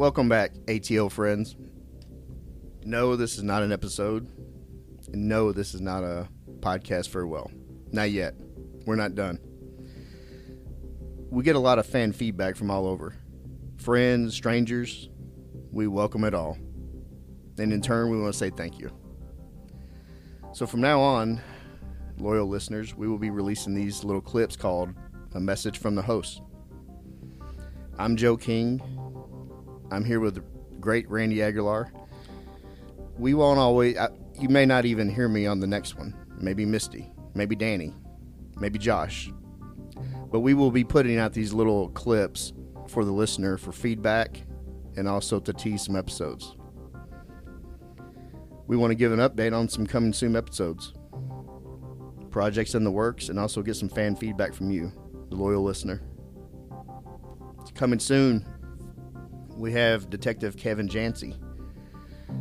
Welcome back, ATO friends. No, this is not an episode. No, this is not a podcast farewell. Not yet. We're not done. We get a lot of fan feedback from all over friends, strangers. We welcome it all. And in turn, we want to say thank you. So from now on, loyal listeners, we will be releasing these little clips called A Message from the Host. I'm Joe King. I'm here with the great Randy Aguilar. We won't always, I, you may not even hear me on the next one. Maybe Misty, maybe Danny, maybe Josh. But we will be putting out these little clips for the listener for feedback and also to tease some episodes. We want to give an update on some coming soon episodes, projects in the works, and also get some fan feedback from you, the loyal listener. It's coming soon, we have Detective Kevin Jancy.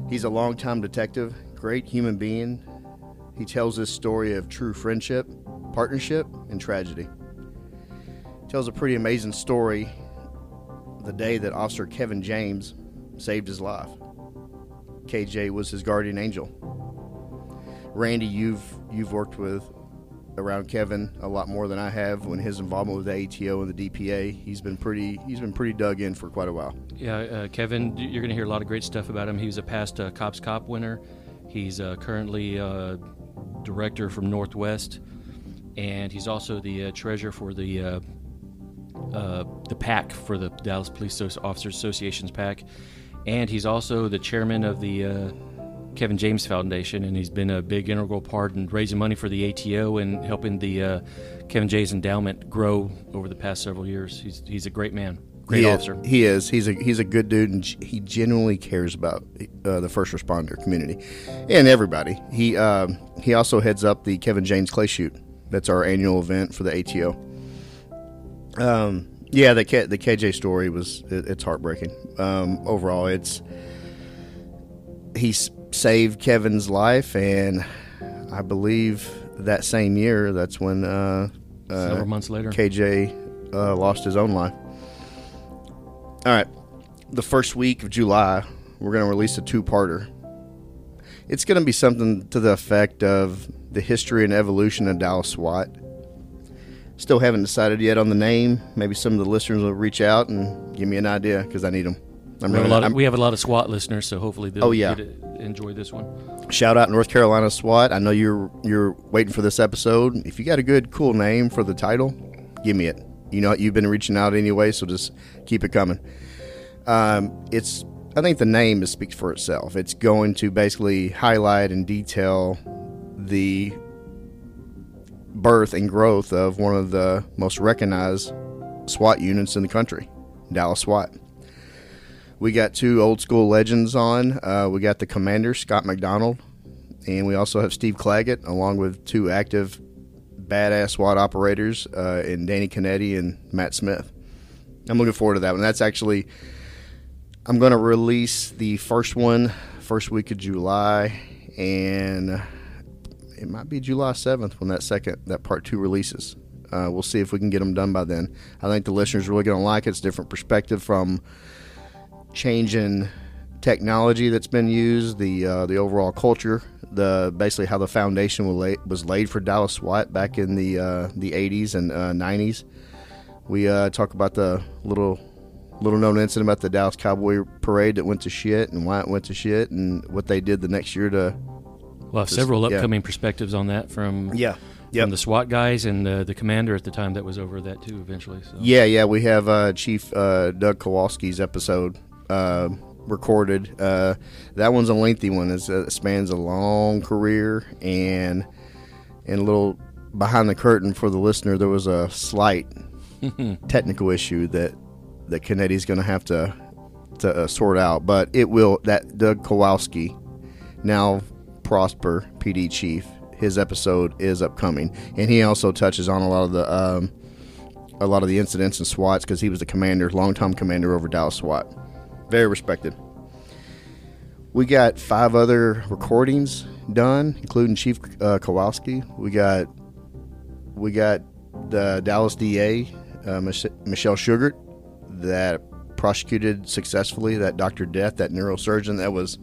He's a longtime detective, great human being. He tells his story of true friendship, partnership, and tragedy. Tells a pretty amazing story the day that Officer Kevin James saved his life. KJ was his guardian angel. Randy, you've you've worked with around Kevin a lot more than I have when his involvement with the ATO and the DPA. He's been pretty he's been pretty dug in for quite a while. Yeah, uh, Kevin, you're going to hear a lot of great stuff about him. He was a past uh, Cops Cop winner. He's uh, currently uh, director from Northwest, and he's also the uh, treasurer for the uh, the PAC for the Dallas Police Officers Association's PAC, and he's also the chairman of the Kevin James Foundation, and he's been a big integral part in raising money for the ATO and helping the uh, Kevin James Endowment grow over the past several years. He's he's a great man, great he officer. Is, he is. He's a he's a good dude, and he genuinely cares about uh, the first responder community and everybody. He uh, he also heads up the Kevin James Clay Shoot. That's our annual event for the ATO. Um, yeah, the K, the KJ story was it, it's heartbreaking. Um, overall, it's he's saved Kevin's life, and I believe that same year, that's when uh, uh, several months later, KJ uh, lost his own life. All right, the first week of July, we're going to release a two-parter. It's going to be something to the effect of the history and evolution of Dallas SWAT. Still haven't decided yet on the name. Maybe some of the listeners will reach out and give me an idea because I need them. I'm we, have of, we, have a lot of SWAT listeners, so hopefully they'll oh, yeah. Enjoy this one. Shout out North Carolina SWAT. I know you're you're waiting for this episode. If you got a good, cool name for the title, give me it. You know you've been reaching out anyway, so just keep it coming. Um, it's I think the name speaks for itself. It's going to basically highlight and detail the birth and growth of one of the most recognized SWAT units in the country, Dallas SWAT. We got two old school legends on. Uh, we got the commander, Scott McDonald, and we also have Steve Claggett, along with two active badass SWAT operators uh, in Danny Canetti and Matt Smith. I'm looking forward to that one. That's actually, I'm going to release the first one first week of July, and it might be July 7th when that second, that part two releases. Uh, we'll see if we can get them done by then. I think the listeners really going to like it. It's different perspective from change in technology that's been used, the uh, the overall culture, the basically how the foundation was laid, was laid for Dallas SWAT back in the uh, the 80s and uh, 90s. We uh, talk about the little little known incident about the Dallas Cowboy parade that went to shit and why it went to shit and what they did the next year to. Well, to, several upcoming yeah. perspectives on that from yeah. Yep. from the SWAT guys and the, the commander at the time that was over that too. Eventually, so. yeah, yeah, we have uh, Chief uh, Doug Kowalski's episode uh, recorded. Uh, that one's a lengthy one. It's, it spans a long career and and a little behind the curtain for the listener. There was a slight technical issue that that Canetti's going to have to to uh, sort out, but it will. That Doug Kowalski, now Prosper PD chief, his episode is upcoming, and he also touches on a lot of the. Um, a lot of the incidents and SWATs because he was the commander, longtime commander over Dallas SWAT. Very respected. We got five other recordings done, including Chief uh, Kowalski. We got we got the Dallas DA uh, Michelle Shughart that prosecuted successfully. That Doctor Death, that neurosurgeon that was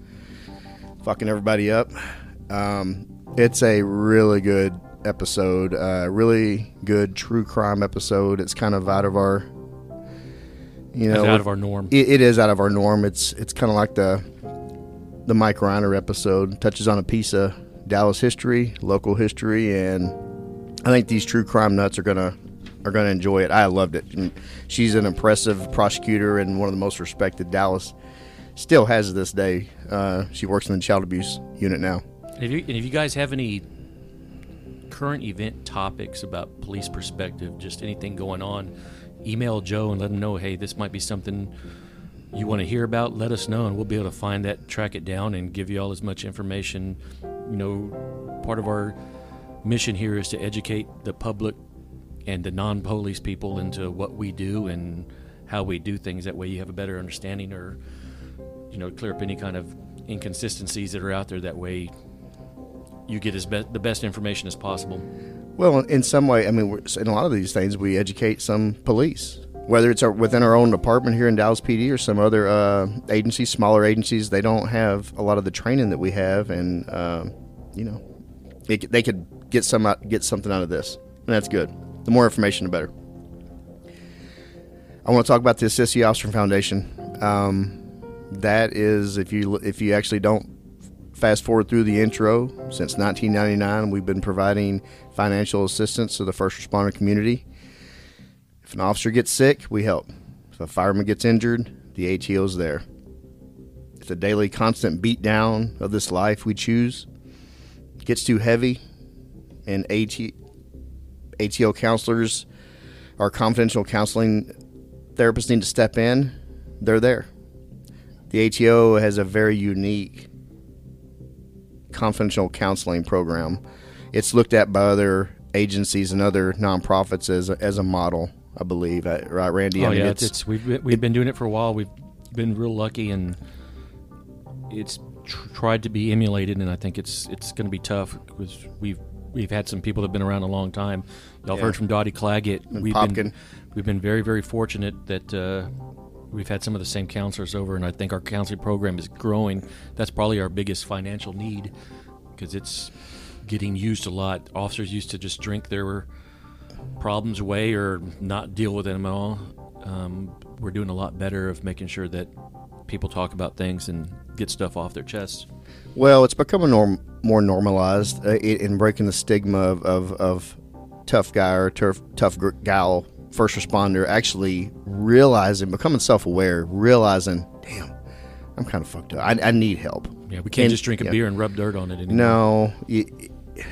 fucking everybody up. Um, it's a really good episode, uh, really good true crime episode. It's kind of out of our, you know, It's out of our norm. it, it is out of our norm. It's it's kind of like the the Mike Reiner episode touches on a piece of Dallas history, local history, and I think these true crime nuts are gonna are gonna enjoy it. I loved it. And she's an impressive prosecutor and one of the most respected Dallas. Still has this day. Uh, she works in the child abuse unit now. And if you, and if you guys have any current event topics about police perspective, just anything going on, email Joe and let him know, hey, this might be something you want to hear about. Let us know, and we'll be able to find that, track it down, and give you all as much information. You know, part of our mission here is to educate the public and the non-police people into what we do and how we do things. That way, you have a better understanding, or you know, clear up any kind of inconsistencies that are out there. That way, you get as be- the best information as possible. Well, in some way, I mean, in a lot of these things, we educate some police, whether it's our, within our own department here in Dallas PD or some other uh, agencies, smaller agencies. They don't have a lot of the training that we have, and um, you know, they, they could get some out, get something out of this, and that's good. The more information, the better. I want to talk about the Assist the Foundation. Um, that is, if you if you actually don't fast forward through the intro, since 1999, we've been providing financial assistance to the first responder community. If an officer gets sick, we help. If a fireman gets injured, the ATO's there. If the daily constant beat down of this life we choose gets too heavy, and AT, ATO counselors, our confidential counseling therapists need to step in, they're there. The ATO has a very unique confidential counseling program. It's looked at by other agencies and other nonprofits as a, as a model, I believe. Uh, Right, Randy? I oh mean, yeah, it's, it's we've been- we've been doing it for a while. We've been real lucky, and it's tr- tried to be emulated. And I think it's it's going to be tough because we've we've had some people that have been around a long time. Y'all Yeah. heard from Dottie Claggett. And We've Popkin. been we've been very very fortunate that. Uh, We've had some of the same counselors over, and I think our counseling program is growing. That's probably our biggest financial need because it's getting used a lot. Officers used to just drink their problems away or not deal with them at all. Um, we're doing a lot better of making sure that people talk about things and get stuff off their chests. Well, it's becoming norm, more normalized uh, in breaking the stigma of, of, of tough guy or tough, tough gr- gal, first responder, actually realizing, becoming self aware, realizing, damn, I'm kind of fucked up. I, I need help. Yeah, we can't And- just drink a yeah. beer and rub dirt on it anymore. No, you,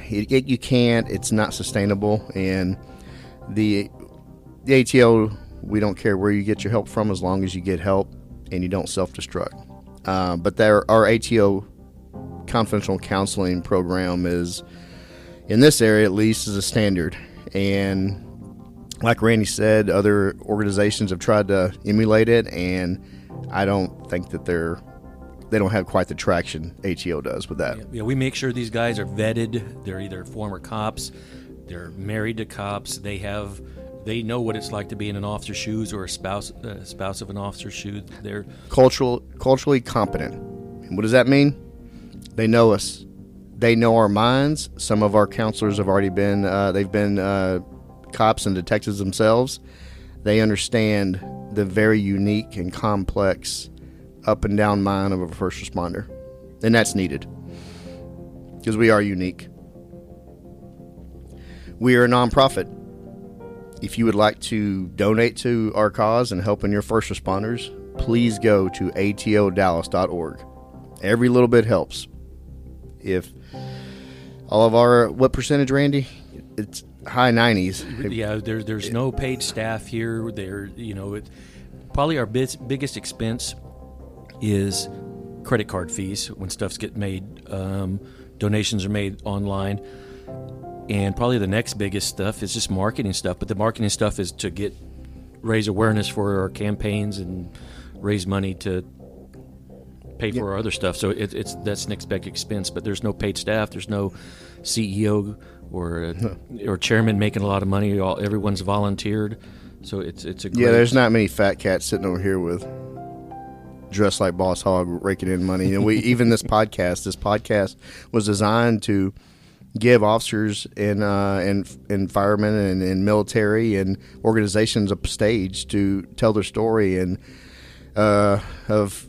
you, you can't. It's not sustainable. And the the ATO, we don't care where you get your help from as long as you get help and you don't self destruct. Uh, but there, our ATO confidential counseling program is, in this area at least, is a standard. And like Randy said, other organizations have tried to emulate it, and I don't think that they're they don't have quite the traction ATO does with that. Yeah, we make sure these guys are vetted. They're either former cops, they're married to cops. They have, they know what it's like to be in an officer's shoes or a spouse, uh, spouse of an officer's shoes. They're cultural culturally competent. And what does that mean? They know us. They know our minds. Some of our counselors have already been uh, they've been uh, cops and detectives themselves. They understand the very unique and complex up and down mind of a first responder, and that's needed because we are unique. We are a nonprofit. If you would like to donate to our cause and help in your first responders, please go to atodallas.org. Every little bit helps. If all of our what percentage, Randy? It's high nineties. yeah, there, there's no paid staff here. There, you know, it, probably our bis- biggest expense is credit card fees when stuffs get made. Um, donations are made online, and probably the next biggest stuff is just marketing stuff. But the marketing stuff is to get raise awareness for our campaigns and raise money to pay for our other stuff. So it, it's that's an expected expense. But there's no paid staff. There's no CEO or or chairman making a lot of money. All everyone's volunteered. So it's it's a great, Yeah, there's not many fat cats sitting over here with dressed like Boss Hog raking in money. And we even this podcast, this podcast was designed to give officers and uh, and and firemen and, and military and organizations a stage to tell their story and uh, of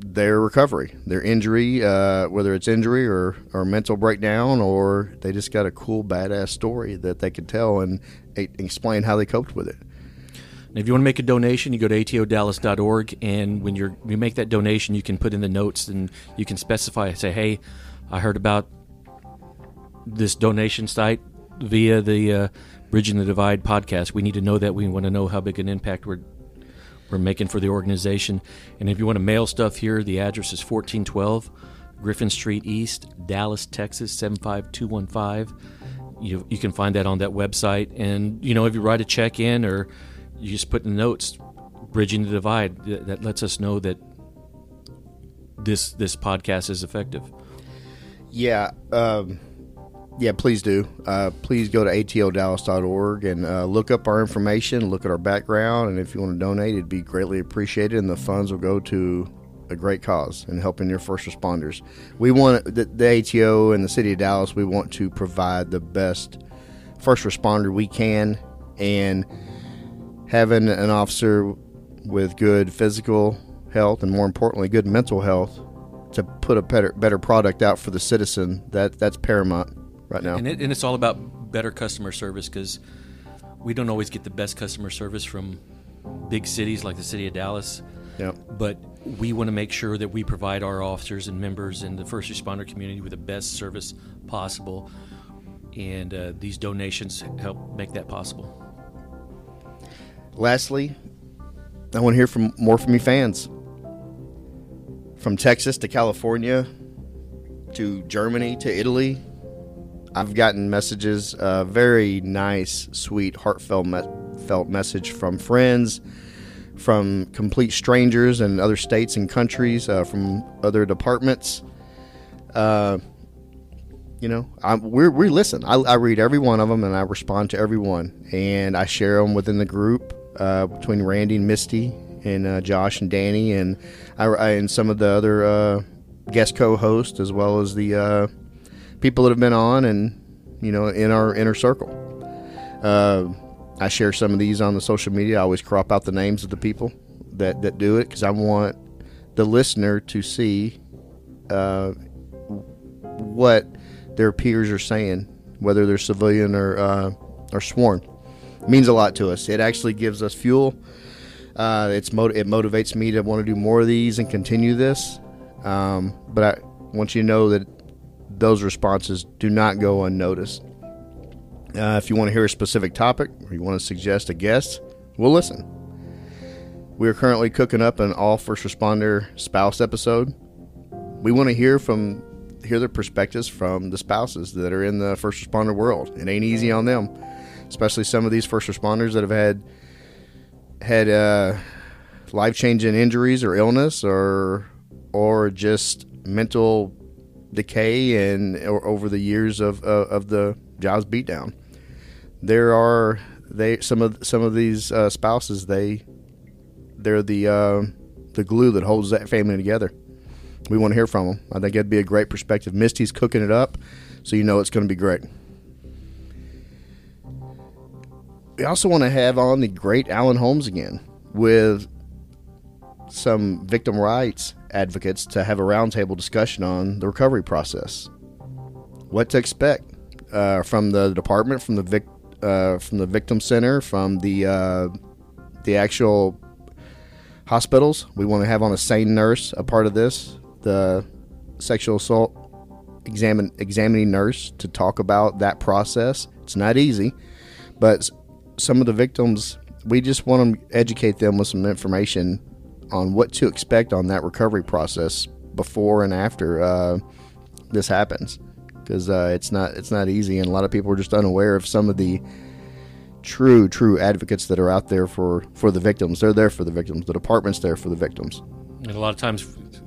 their recovery, their injury, uh, whether it's injury or, or mental breakdown, or they just got a cool, badass story that they could tell and explain how they coped with it. And if you want to make a donation, you go to atodallas.org, and when you're you make that donation, you can put in the notes and you can specify, say, "Hey, I heard about this donation site via the uh, Bridging the Divide podcast. We need to know that. We want to know how big an impact we're we're making for the organization. And if you want to mail stuff here, the address is 1412 Griffin Street East, Dallas, Texas 75215. You, you can find that on that website. And, you know, if you write a check in or you just put in the notes, Bridging the Divide, that, lets us know that this this podcast is effective. Yeah, um, yeah, please do. Uh, please go to atodallas.org and uh, look up our information, look at our background, and if you want to donate, it'd be greatly appreciated. And the funds will go to a great cause in helping your first responders. We want the, the ATO and the city of Dallas. We want to provide the best first responder we can, and having an officer with good physical health and more importantly, good mental health to put a better better product out for the citizen. That that's paramount right now. And, it, and it's all about better customer service because we don't always get the best customer service from big cities like the city of Dallas. Yeah. But we want to make sure that we provide our officers and members and the first responder community with the best service possible. And uh, these donations help make that possible. Lastly, I want to hear from more from you fans. From Texas to California to Germany to Italy, I've gotten messages, a very nice, sweet, heartfelt me- felt message from friends, from complete strangers in other states and countries, uh, from other departments. Uh, you know, I, we're, we listen. I, I read every one of them and I respond to everyone, and I share them within the group uh, between Randy and Misty and uh, Josh and Danny and I, I and some of the other uh, guest co-hosts as well as the uh, people that have been on and you know in our inner circle. Uh, I share some of these on the social media. I always crop out the names of the people that that do it because I want the listener to see uh, what their peers are saying, whether they're civilian or uh, or sworn. It means a lot to us. It actually gives us fuel. Uh, it's mot- it motivates me to want to do more of these and continue this. Um, but I want you to know that those responses do not go unnoticed. Uh, if you want to hear a specific topic or you want to suggest a guest, we'll listen. We are currently cooking up an all first responder spouse episode. We want to hear from hear their perspectives from the spouses that are in the first responder world. It ain't easy on them, especially some of these first responders that have had had uh, life changing injuries or illness or or just mental decay and over the years of uh, of the jobs beatdown. There are they some of some of these uh, spouses they they're the uh, the glue that holds that family together. We want to hear from them. I think that'd be a great perspective. Misty's cooking it up, so you know it's going to be great. We also want to have on the great Alan Holmes again with some victim rights advocates to have a roundtable discussion on the recovery process. What to expect uh, from the department, from the vic, uh, from the victim center, from the uh, the actual hospitals. We want to have on a SANE nurse a part of this, the sexual assault examine examining nurse to talk about that process. It's not easy, but some of the victims, we just want to educate them with some information on what to expect on that recovery process before and after uh, this happens, because uh, it's not it's not easy, and a lot of people are just unaware of some of the true true advocates that are out there for for the victims. They're there for the victims. The department's there for the victims. And a lot of times,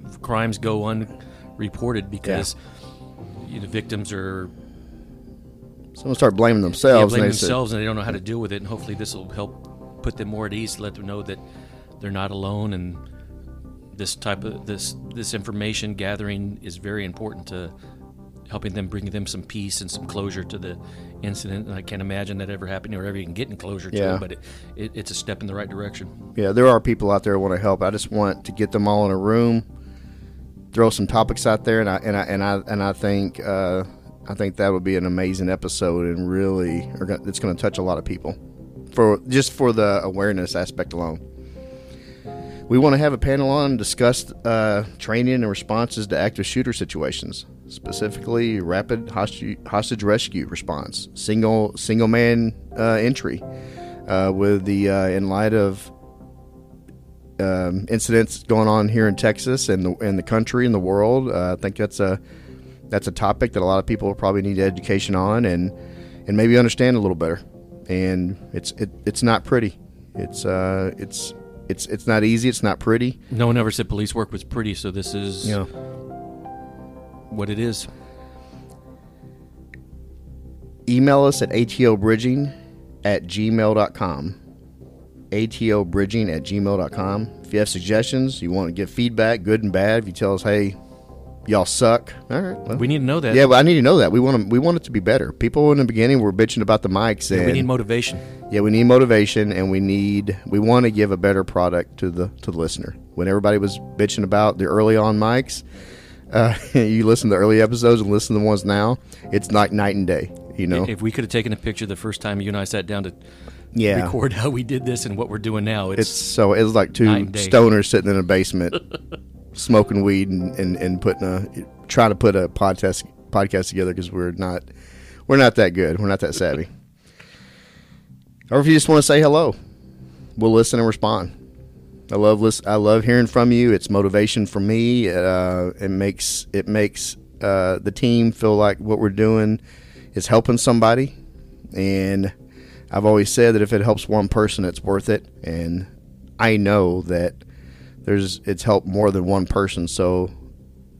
f- crimes go unreported because you know, victims are Someone start blaming yeah, themselves. blaming and they say- themselves and they don't know how to deal with it. And hopefully, this will help put them more at ease, to let them know that they're not alone, and this type of this this information gathering is very important to helping them bring them some peace and some closure to the incident. And I can't imagine that ever happening or ever even getting closure to Yeah. it, but it, it, it's a step in the right direction. Yeah, there are people out there who want to help. I just want to get them all in a room, throw some topics out there, and I and I and I and I think uh, I think that would be an amazing episode, and really, are gonna- it's going to touch a lot of people for just for the awareness aspect alone. We want to have a panel on and discuss uh, training and responses to active shooter situations, specifically rapid hostage, hostage rescue response, single single man uh, entry, uh, with the uh, in light of um, incidents going on here in Texas and the and the country and the world. Uh, I think that's a that's a topic that a lot of people probably need education on and and maybe understand a little better. And it's it, it's not pretty. It's uh it's it's it's not easy. It's not pretty. No one ever said police work was pretty, so this is know, what it is. email us at atobridging at gmail.com. atobridging at gmail.com. If you have suggestions, you want to give feedback, good and bad, if you tell us, hey, y'all suck, all right. Well, We need to know that. yeah, but I need to know that. We want to, we want it to be better. People in the beginning were bitching about the mics, and we need motivation. Yeah, we need motivation, and we need we want to give a better product to the to the listener. When everybody was bitching about the early on mics, uh, you listen to the early episodes and listen to the ones now. It's like night and day. You know, If we could have taken a picture the first time you and I sat down to yeah. record how we did this and what we're doing now, it's, It's so it was like two Night and day. stoners sitting in a basement, smoking weed and, and, and putting a trying to put a podcast podcast together because we're not we're not that good. We're not that savvy. Or if you just want to say hello, we'll listen and respond. I love listen, I love hearing from you. It's motivation for me. Uh, it makes it makes uh, the team feel like what we're doing is helping somebody, and I've always said that if it helps one person, it's worth it. And I know that there's it's helped more than one person, so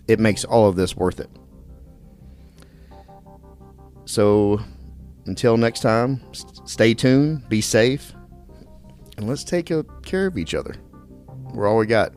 it makes all of this worth it. So until next time, stay tuned, be safe, and let's take care of each other. We're all we got.